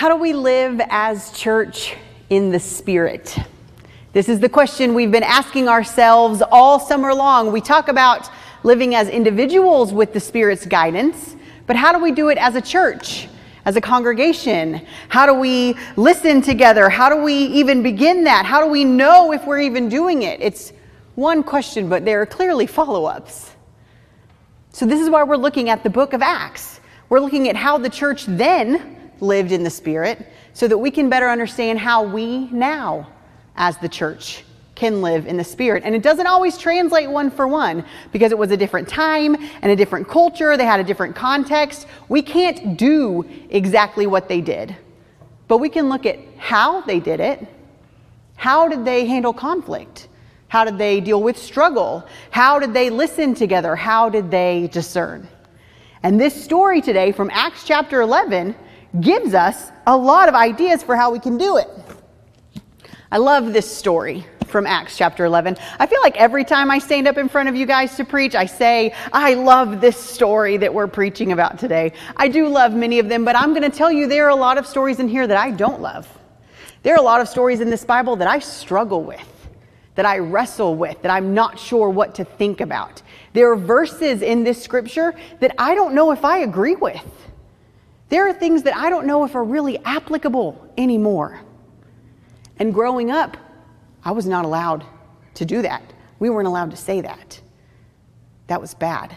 How do we live as church in the Spirit? This is the question we've been asking ourselves all summer long. We talk about living as individuals with the Spirit's guidance, but how do we do it as a church, as a congregation? How do we listen together? How do we even begin that? How do we know if we're even doing it? It's one question, but there are clearly follow ups. So, this is why we're looking at the book of Acts. We're looking at how the church then lived in the Spirit so that we can better understand how we now, as the church, can live in the Spirit. And it doesn't always translate one for one because it was a different time and a different culture. They had a different context. We can't do exactly what they did, but we can look at how they did it. How did they handle conflict? How did they deal with struggle? How did they listen together? How did they discern? And this story today from Acts chapter 11 gives us a lot of ideas for how we can do it. I love this story from Acts chapter 11. I feel like every time I stand up in front of you guys to preach, I say, I love this story that we're preaching about today. I do love many of them, but I'm going to tell you there are a lot of stories in here that I don't love. There are a lot of stories in this Bible that I struggle with, that I wrestle with, that I'm not sure what to think about. There are verses in this scripture that I don't know if I agree with. There are things that I don't know if are really applicable anymore. And growing up, I was not allowed to do that. We weren't allowed to say that. That was bad.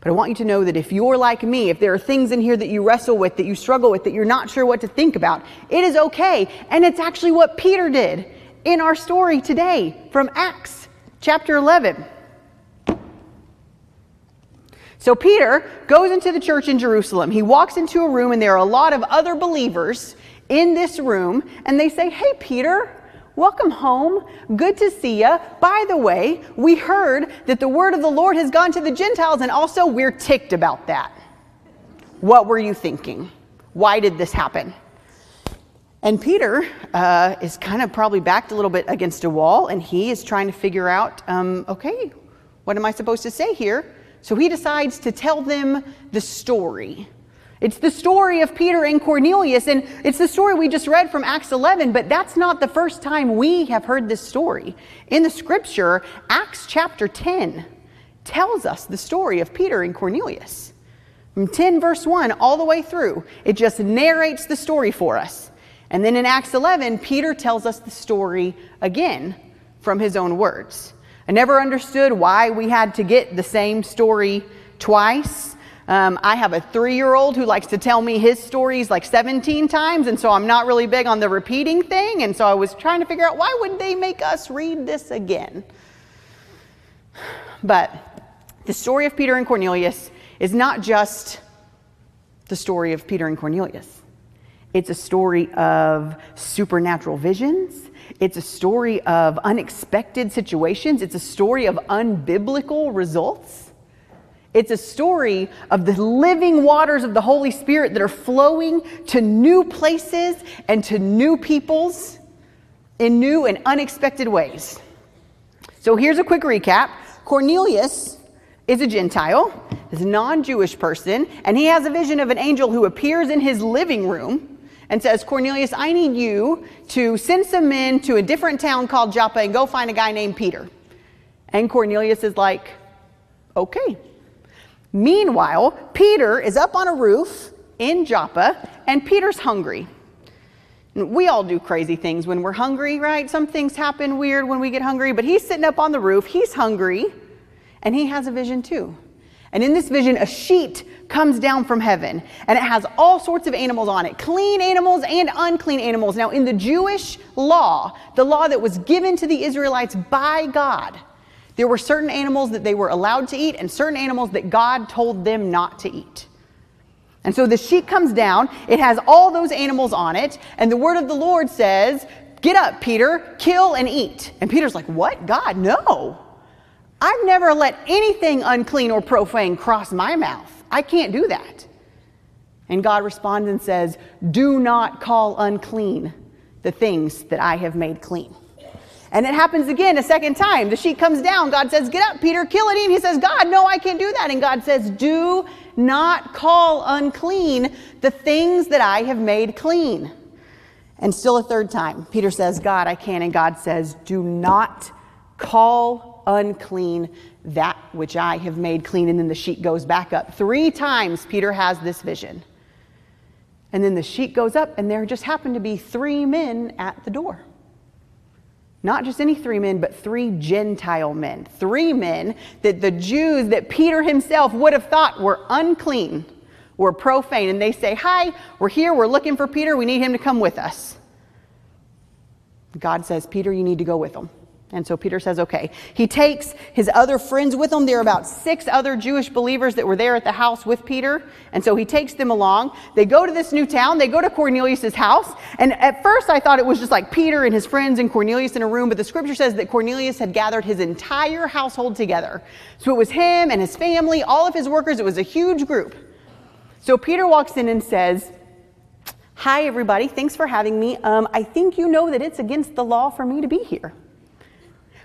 But I want you to know that if you're like me, if there are things in here that you wrestle with, that you struggle with, that you're not sure what to think about, it is okay. And it's actually what Peter did in our story today from Acts chapter 11. So Peter goes into the church in Jerusalem. He walks into a room, and there are a lot of other believers in this room, and they say, Hey, Peter, welcome home. Good to see you. By the way, we heard that the word of the Lord has gone to the Gentiles, and also we're ticked about that. What were you thinking? Why did this happen? And Peter uh, is kind of probably backed a little bit against a wall, and he is trying to figure out um, okay, what am I supposed to say here? So he decides to tell them the story. It's the story of Peter and Cornelius, and it's the story we just read from Acts 11, but that's not the first time we have heard this story. In the scripture, Acts chapter 10 tells us the story of Peter and Cornelius. From 10 verse 1 all the way through, it just narrates the story for us. And then in Acts 11, Peter tells us the story again from his own words. I never understood why we had to get the same story twice. Um, I have a three year old who likes to tell me his stories like 17 times, and so I'm not really big on the repeating thing. And so I was trying to figure out why would they make us read this again? But the story of Peter and Cornelius is not just the story of Peter and Cornelius. It's a story of supernatural visions. It's a story of unexpected situations. It's a story of unbiblical results. It's a story of the living waters of the Holy Spirit that are flowing to new places and to new peoples in new and unexpected ways. So here's a quick recap Cornelius is a Gentile, is a non Jewish person, and he has a vision of an angel who appears in his living room and says, Cornelius, I need you to send some men to a different town called Joppa and go find a guy named Peter. And Cornelius is like, okay. Meanwhile, Peter is up on a roof in Joppa, and Peter's hungry. We all do crazy things when we're hungry, right? Some things happen weird when we get hungry, but he's sitting up on the roof, he's hungry, and he has a vision too. And in this vision, a sheet comes down from heaven and it has all sorts of animals on it clean animals and unclean animals. Now, in the Jewish law, the law that was given to the Israelites by God, there were certain animals that they were allowed to eat and certain animals that God told them not to eat. And so the sheet comes down, it has all those animals on it, and the word of the Lord says, Get up, Peter, kill and eat. And Peter's like, What? God, no. I've never let anything unclean or profane cross my mouth. I can't do that. And God responds and says, Do not call unclean the things that I have made clean. And it happens again a second time. The sheet comes down. God says, Get up, Peter, kill it. And he says, God, no, I can't do that. And God says, Do not call unclean the things that I have made clean. And still a third time, Peter says, God, I can. And God says, Do not call unclean that which I have made clean. And then the sheet goes back up. Three times Peter has this vision. And then the sheet goes up, and there just happen to be three men at the door. Not just any three men, but three Gentile men. Three men that the Jews, that Peter himself would have thought were unclean, were profane. And they say, Hi, we're here, we're looking for Peter, we need him to come with us. God says, Peter, you need to go with them. And so Peter says, okay. He takes his other friends with him. There are about six other Jewish believers that were there at the house with Peter. And so he takes them along. They go to this new town. They go to Cornelius' house. And at first I thought it was just like Peter and his friends and Cornelius in a room, but the scripture says that Cornelius had gathered his entire household together. So it was him and his family, all of his workers. It was a huge group. So Peter walks in and says, Hi, everybody. Thanks for having me. Um, I think you know that it's against the law for me to be here.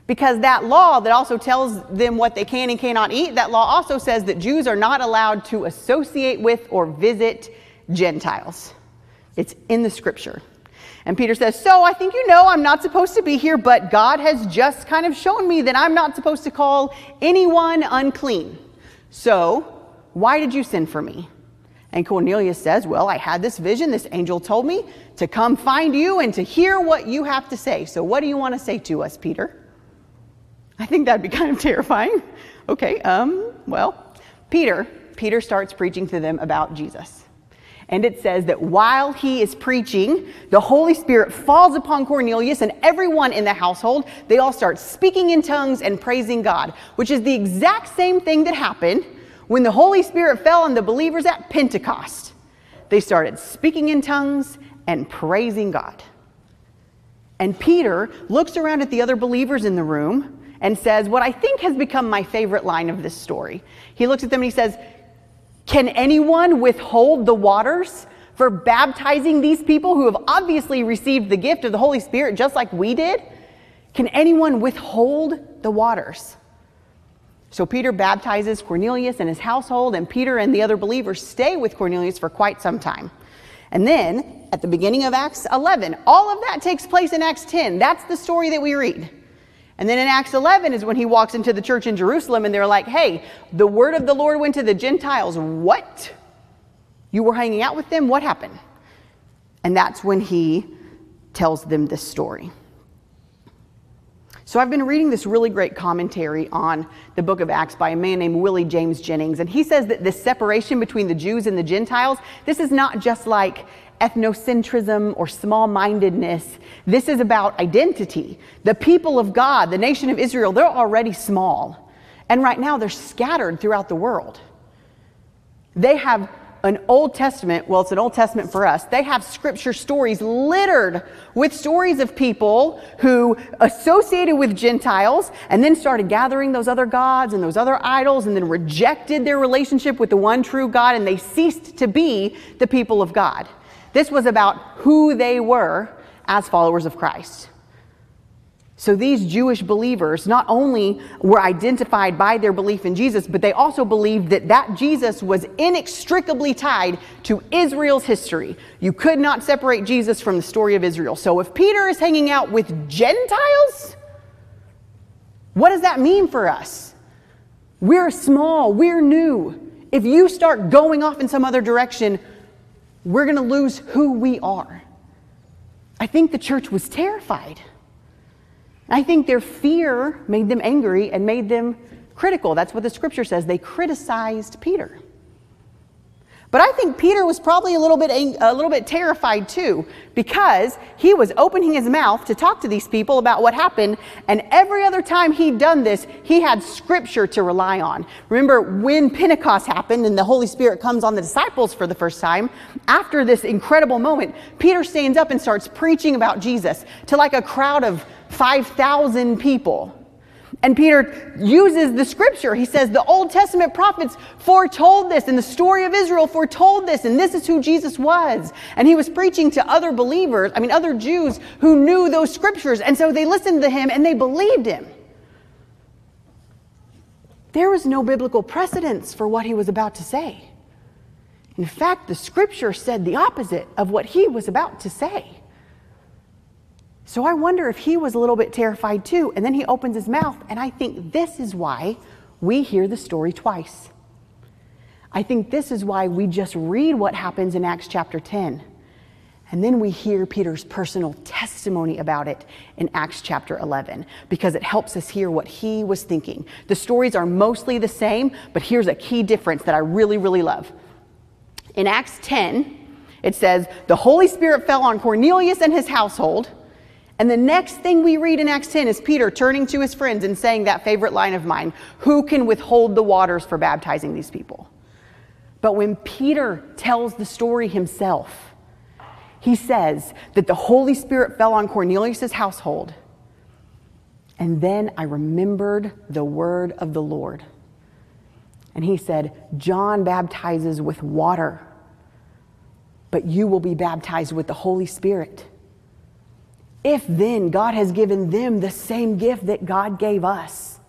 Because that law that also tells them what they can and cannot eat, that law also says that Jews are not allowed to associate with or visit Gentiles. It's in the scripture. And Peter says, So I think you know I'm not supposed to be here, but God has just kind of shown me that I'm not supposed to call anyone unclean. So why did you send for me? And Cornelius says, Well, I had this vision. This angel told me to come find you and to hear what you have to say. So what do you want to say to us, Peter? I think that'd be kind of terrifying. Okay, um, well, Peter, Peter starts preaching to them about Jesus. And it says that while he is preaching, the Holy Spirit falls upon Cornelius and everyone in the household. They all start speaking in tongues and praising God, which is the exact same thing that happened when the Holy Spirit fell on the believers at Pentecost. They started speaking in tongues and praising God. And Peter looks around at the other believers in the room and says what I think has become my favorite line of this story. He looks at them and he says, Can anyone withhold the waters for baptizing these people who have obviously received the gift of the Holy Spirit just like we did? Can anyone withhold the waters? So Peter baptizes Cornelius and his household, and Peter and the other believers stay with Cornelius for quite some time. And then at the beginning of Acts 11, all of that takes place in Acts 10. That's the story that we read. And then in Acts 11 is when he walks into the church in Jerusalem and they're like, hey, the word of the Lord went to the Gentiles. What? You were hanging out with them? What happened? And that's when he tells them this story. So I've been reading this really great commentary on the book of Acts by a man named Willie James Jennings. And he says that this separation between the Jews and the Gentiles, this is not just like ethnocentrism or small mindedness. This is about identity. The people of God, the nation of Israel, they're already small. And right now they're scattered throughout the world. They have an Old Testament, well, it's an Old Testament for us. They have scripture stories littered with stories of people who associated with Gentiles and then started gathering those other gods and those other idols and then rejected their relationship with the one true God and they ceased to be the people of God. This was about who they were as followers of Christ. So these Jewish believers not only were identified by their belief in Jesus, but they also believed that that Jesus was inextricably tied to Israel's history. You could not separate Jesus from the story of Israel. So if Peter is hanging out with Gentiles, what does that mean for us? We're small, we're new. If you start going off in some other direction, we're going to lose who we are. I think the church was terrified. I think their fear made them angry and made them critical. That's what the scripture says. They criticized Peter. But I think Peter was probably a little bit a little bit terrified too because he was opening his mouth to talk to these people about what happened and every other time he'd done this he had scripture to rely on. Remember when Pentecost happened and the Holy Spirit comes on the disciples for the first time, after this incredible moment, Peter stands up and starts preaching about Jesus to like a crowd of 5,000 people. And Peter uses the scripture. He says the Old Testament prophets foretold this, and the story of Israel foretold this, and this is who Jesus was. And he was preaching to other believers, I mean, other Jews who knew those scriptures. And so they listened to him and they believed him. There was no biblical precedence for what he was about to say. In fact, the scripture said the opposite of what he was about to say. So I wonder if he was a little bit terrified too. And then he opens his mouth, and I think this is why we hear the story twice. I think this is why we just read what happens in Acts chapter 10. And then we hear Peter's personal testimony about it in Acts chapter 11 because it helps us hear what he was thinking. The stories are mostly the same, but here's a key difference that I really, really love. In Acts 10, it says, The Holy Spirit fell on Cornelius and his household. And the next thing we read in Acts 10 is Peter turning to his friends and saying that favorite line of mine Who can withhold the waters for baptizing these people? But when Peter tells the story himself, he says that the Holy Spirit fell on Cornelius' household. And then I remembered the word of the Lord. And he said, John baptizes with water, but you will be baptized with the Holy Spirit. If then God has given them the same gift that God gave us,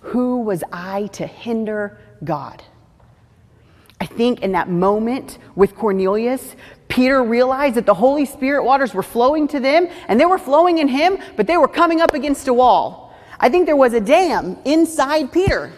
who was I to hinder God? I think in that moment with Cornelius, Peter realized that the Holy Spirit waters were flowing to them and they were flowing in him, but they were coming up against a wall. I think there was a dam inside Peter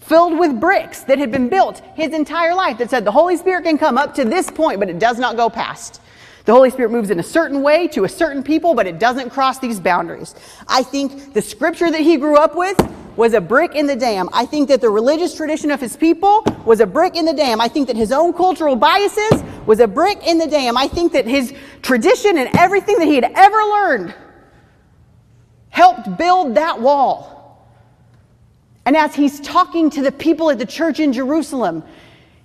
filled with bricks that had been built his entire life that said the Holy Spirit can come up to this point, but it does not go past. The Holy Spirit moves in a certain way to a certain people, but it doesn't cross these boundaries. I think the scripture that he grew up with was a brick in the dam. I think that the religious tradition of his people was a brick in the dam. I think that his own cultural biases was a brick in the dam. I think that his tradition and everything that he had ever learned helped build that wall. And as he's talking to the people at the church in Jerusalem,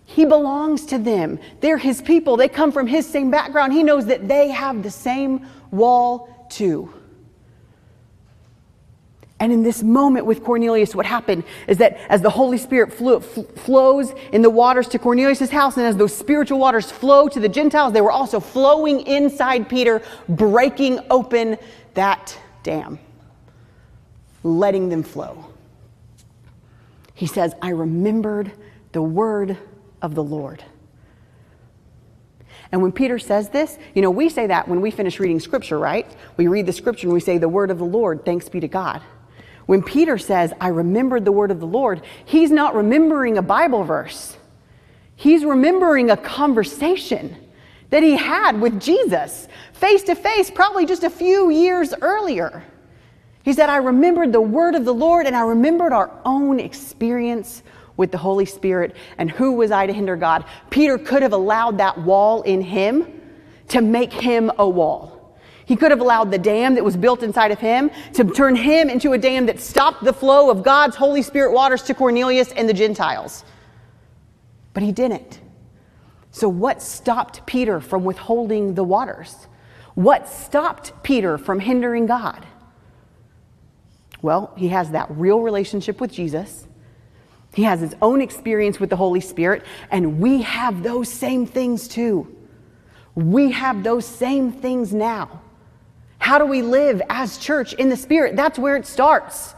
he belongs to them. They're his people. They come from his same background. He knows that they have the same wall too. And in this moment with Cornelius, what happened is that as the Holy Spirit flew, flows in the waters to Cornelius' house, and as those spiritual waters flow to the Gentiles, they were also flowing inside Peter, breaking open that dam, letting them flow. He says, I remembered the word of the Lord. And when Peter says this, you know, we say that when we finish reading scripture, right? We read the scripture and we say, The word of the Lord, thanks be to God. When Peter says, I remembered the word of the Lord, he's not remembering a Bible verse. He's remembering a conversation that he had with Jesus face to face, probably just a few years earlier. He said, I remembered the word of the Lord and I remembered our own experience with the Holy Spirit, and who was I to hinder God? Peter could have allowed that wall in him to make him a wall. He could have allowed the dam that was built inside of him to turn him into a dam that stopped the flow of God's Holy Spirit waters to Cornelius and the Gentiles. But he didn't. So, what stopped Peter from withholding the waters? What stopped Peter from hindering God? Well, he has that real relationship with Jesus. He has his own experience with the Holy Spirit, and we have those same things too. We have those same things now. How do we live as church in the Spirit? That's where it starts.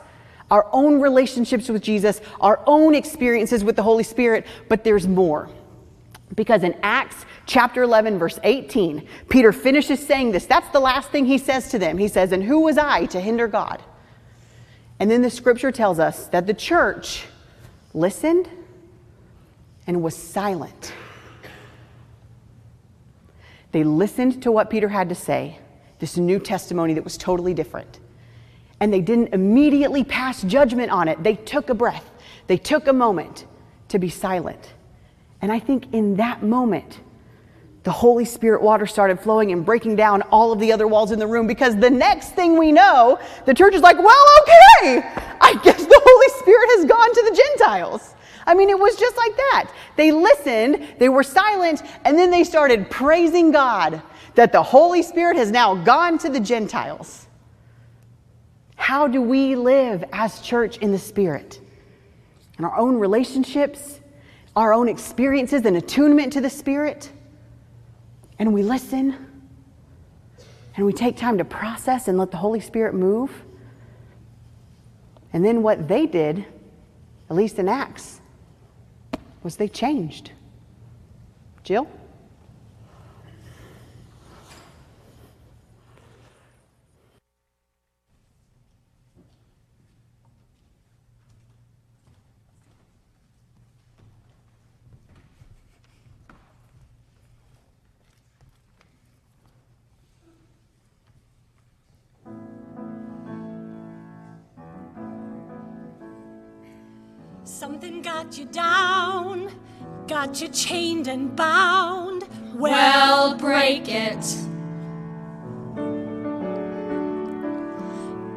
Our own relationships with Jesus, our own experiences with the Holy Spirit, but there's more. Because in Acts chapter 11, verse 18, Peter finishes saying this. That's the last thing he says to them. He says, And who was I to hinder God? And then the scripture tells us that the church listened and was silent. They listened to what Peter had to say, this new testimony that was totally different. And they didn't immediately pass judgment on it. They took a breath, they took a moment to be silent. And I think in that moment, the Holy Spirit water started flowing and breaking down all of the other walls in the room because the next thing we know, the church is like, well, okay, I guess the Holy Spirit has gone to the Gentiles. I mean, it was just like that. They listened, they were silent, and then they started praising God that the Holy Spirit has now gone to the Gentiles. How do we live as church in the Spirit? In our own relationships, our own experiences and attunement to the Spirit? and we listen and we take time to process and let the Holy Spirit move. And then what they did, at least in Acts, was they changed. Jill? Something got you down, got you chained and bound. Well, break it.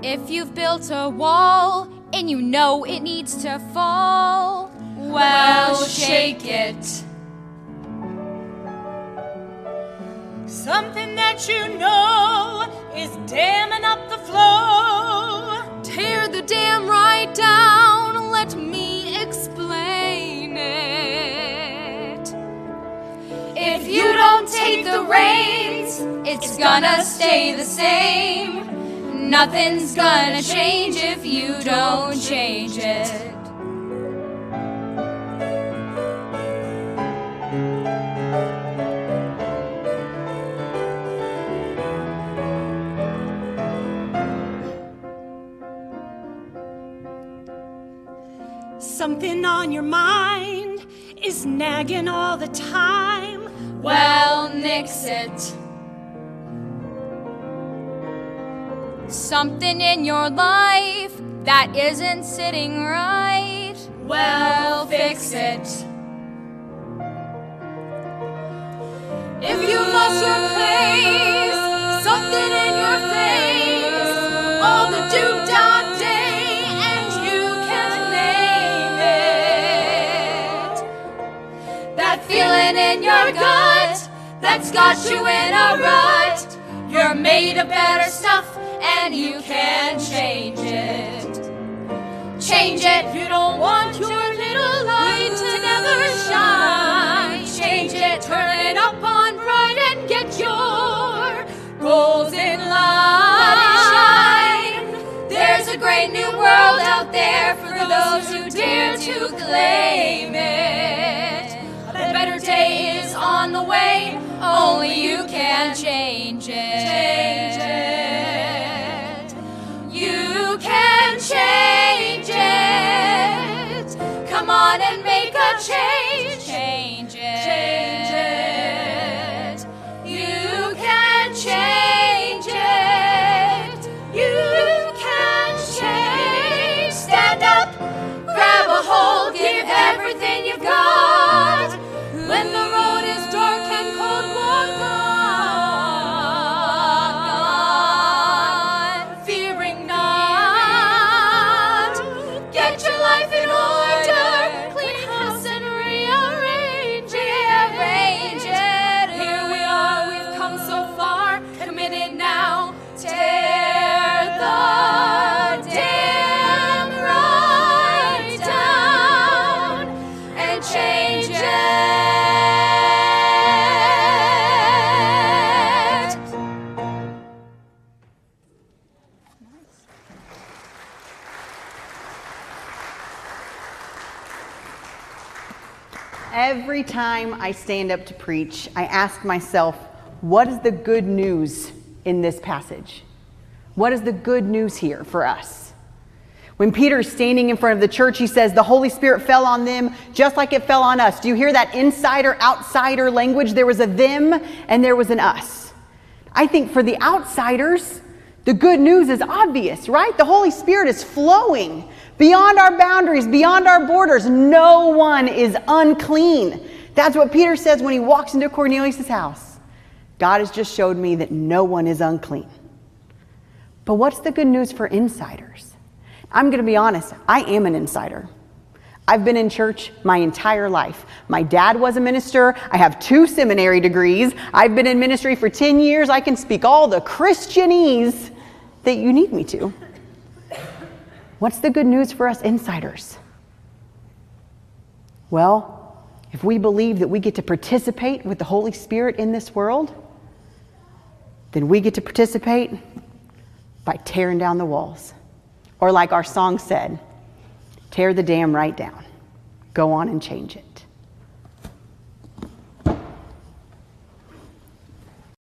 If you've built a wall and you know it needs to fall, well, shake it. Something that you know is damming up the flow. Take the reins, it's gonna stay the same. Nothing's gonna change if you don't change it. Something on your mind is nagging all the time. Well, nix it. Something in your life that isn't sitting right. Well, fix it. If you lost your place, something that's got you in a rut. You're made of better stuff, and you can change it. Change it. You don't want your little light to never shine. Change it. Turn it up on bright and get your goals in line. There's a great new world out there for those who dare to claim it. A better day is on the way. Only you can change it. Change it. You can change it. Come on and make a change. Time I stand up to preach, I ask myself, what is the good news in this passage? What is the good news here for us? When Peter is standing in front of the church, he says, The Holy Spirit fell on them just like it fell on us. Do you hear that insider outsider language? There was a them and there was an us. I think for the outsiders, the good news is obvious, right? The Holy Spirit is flowing beyond our boundaries, beyond our borders. No one is unclean. That's what Peter says when he walks into Cornelius' house. God has just showed me that no one is unclean. But what's the good news for insiders? I'm going to be honest, I am an insider. I've been in church my entire life. My dad was a minister. I have two seminary degrees. I've been in ministry for 10 years. I can speak all the Christianese that you need me to. What's the good news for us insiders? Well, if we believe that we get to participate with the Holy Spirit in this world, then we get to participate by tearing down the walls. Or, like our song said, tear the dam right down. Go on and change it.